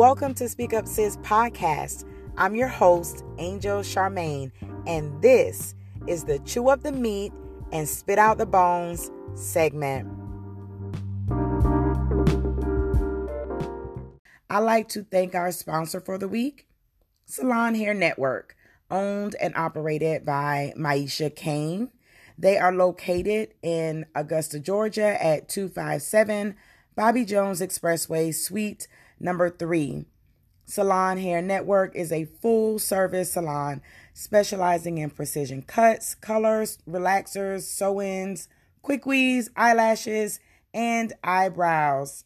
Welcome to Speak Up Sis podcast. I'm your host, Angel Charmaine, and this is the Chew Up the Meat and Spit Out the Bones segment. I like to thank our sponsor for the week, Salon Hair Network, owned and operated by Maisha Kane. They are located in Augusta, Georgia at 257 Bobby Jones Expressway, Suite number three. Salon Hair Network is a full service salon specializing in precision cuts, colors, relaxers, sew ins, quick weaves, eyelashes, and eyebrows.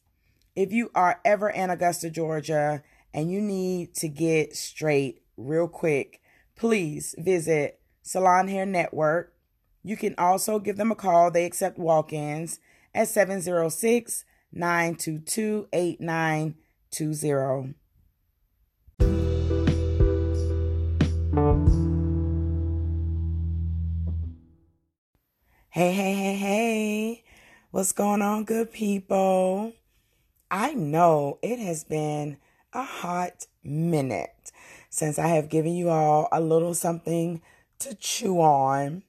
If you are ever in Augusta, Georgia, and you need to get straight real quick, please visit Salon Hair Network you can also give them a call. They accept walk ins at 706 922 8920. Hey, hey, hey, hey. What's going on, good people? I know it has been a hot minute since I have given you all a little something to chew on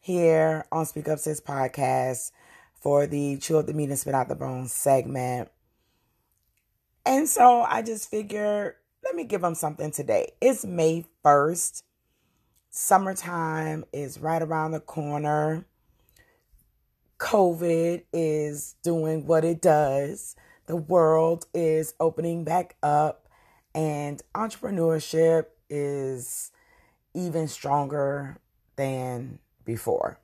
here on Speak Up Sis podcast for the Chew Up the Meat and Spit Out the Bones segment. And so I just figured, let me give them something today. It's May 1st. Summertime is right around the corner. COVID is doing what it does. The world is opening back up, and entrepreneurship is even stronger than before.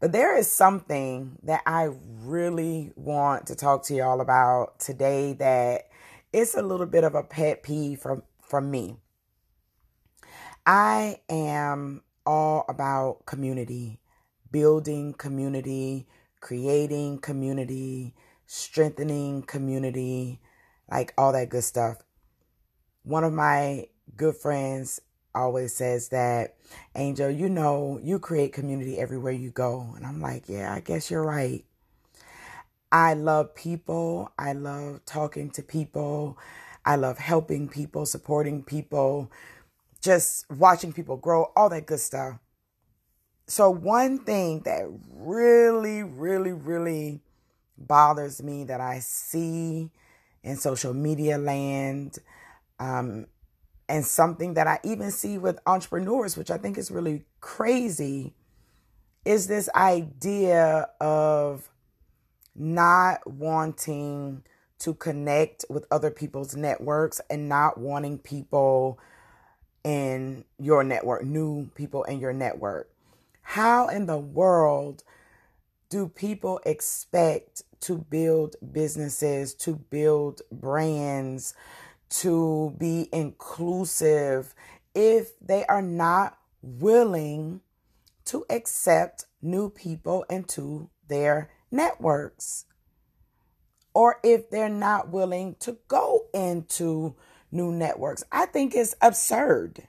But there is something that I really want to talk to y'all about today that it's a little bit of a pet peeve from from me. I am all about community, building community, creating community, strengthening community, like all that good stuff. One of my good friends always says that, Angel, you know, you create community everywhere you go. And I'm like, yeah, I guess you're right. I love people. I love talking to people. I love helping people, supporting people, just watching people grow, all that good stuff. So, one thing that really, really, really bothers me that I see in social media land um, and something that I even see with entrepreneurs, which I think is really crazy, is this idea of not wanting to connect with other people's networks and not wanting people in your network, new people in your network. How in the world do people expect to build businesses, to build brands, to be inclusive if they are not willing to accept new people into their networks or if they're not willing to go into new networks. I think it's absurd.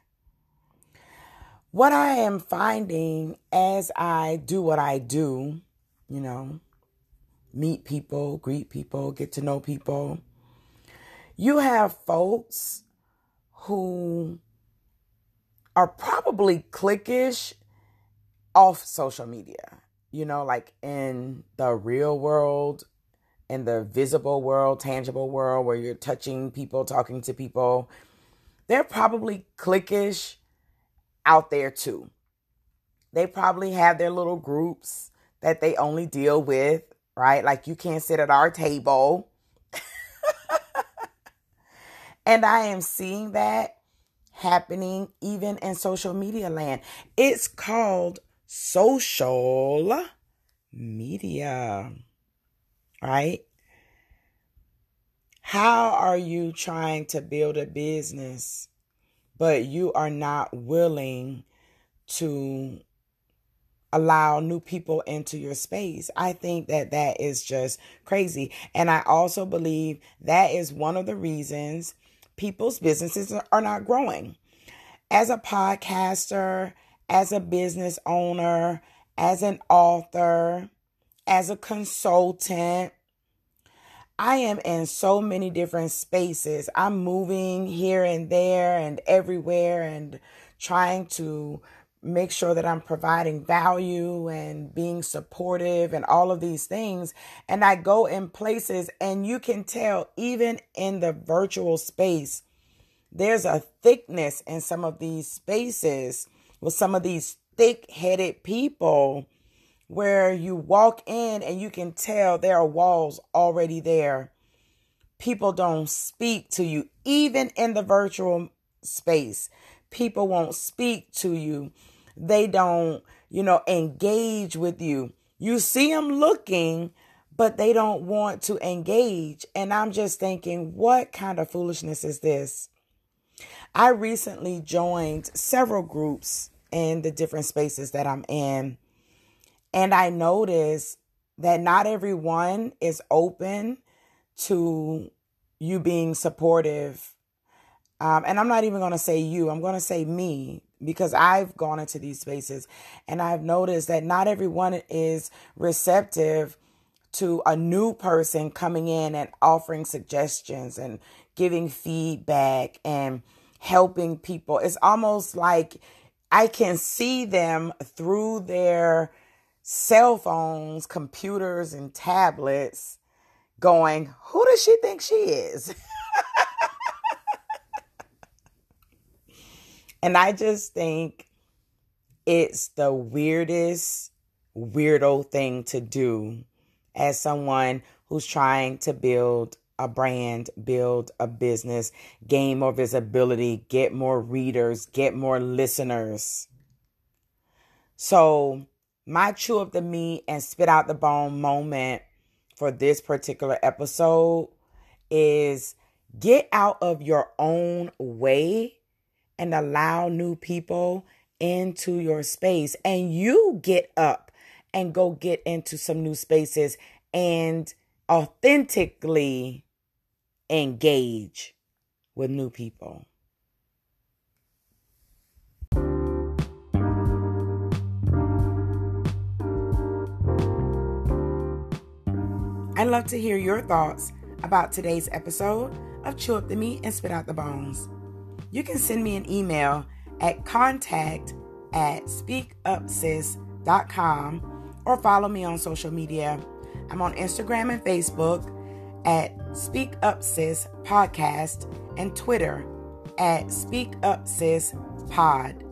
What I am finding as I do what I do, you know, meet people, greet people, get to know people, you have folks who are probably cliquish off social media, you know, like in the real world, in the visible world, tangible world where you're touching people, talking to people. They're probably cliquish out there too. They probably have their little groups that they only deal with, right? Like you can't sit at our table and I am seeing that happening even in social media land. It's called social media, right? How are you trying to build a business, but you are not willing to allow new people into your space. I think that that is just crazy. And I also believe that is one of the reasons people's businesses are not growing. As a podcaster, as a business owner, as an author, as a consultant, I am in so many different spaces. I'm moving here and there and everywhere and trying to make sure that I'm providing value and being supportive and all of these things. And I go in places, and you can tell, even in the virtual space, there's a thickness in some of these spaces with some of these thick headed people where you walk in and you can tell there are walls already there. People don't speak to you, even in the virtual space. People won't speak to you. They don't, you know, engage with you. You see them looking, but they don't want to engage. And I'm just thinking, what kind of foolishness is this? I recently joined several groups in the different spaces that I'm in and I noticed that not everyone is open to you being supportive. Um, and I'm not even going to say you, I'm going to say me because I've gone into these spaces and I've noticed that not everyone is receptive to a new person coming in and offering suggestions and giving feedback and helping people. It's almost like I can see them through their cell phones, computers, and tablets going, Who does she think she is? and I just think it's the weirdest, weirdo thing to do as someone who's trying to build a brand, build a business, gain more visibility, get more readers, get more listeners. So, my chew up the meat and spit out the bone moment for this particular episode is get out of your own way and allow new people into your space and you get up and go get into some new spaces and authentically engage with new people. I'd love to hear your thoughts about today's episode of Chew Up the Meat and Spit Out the Bones. You can send me an email at contact at speakupsis.com or follow me on social media. I'm on Instagram and Facebook at Speak Up Sis Podcast and Twitter at Speak Up Sis Pod.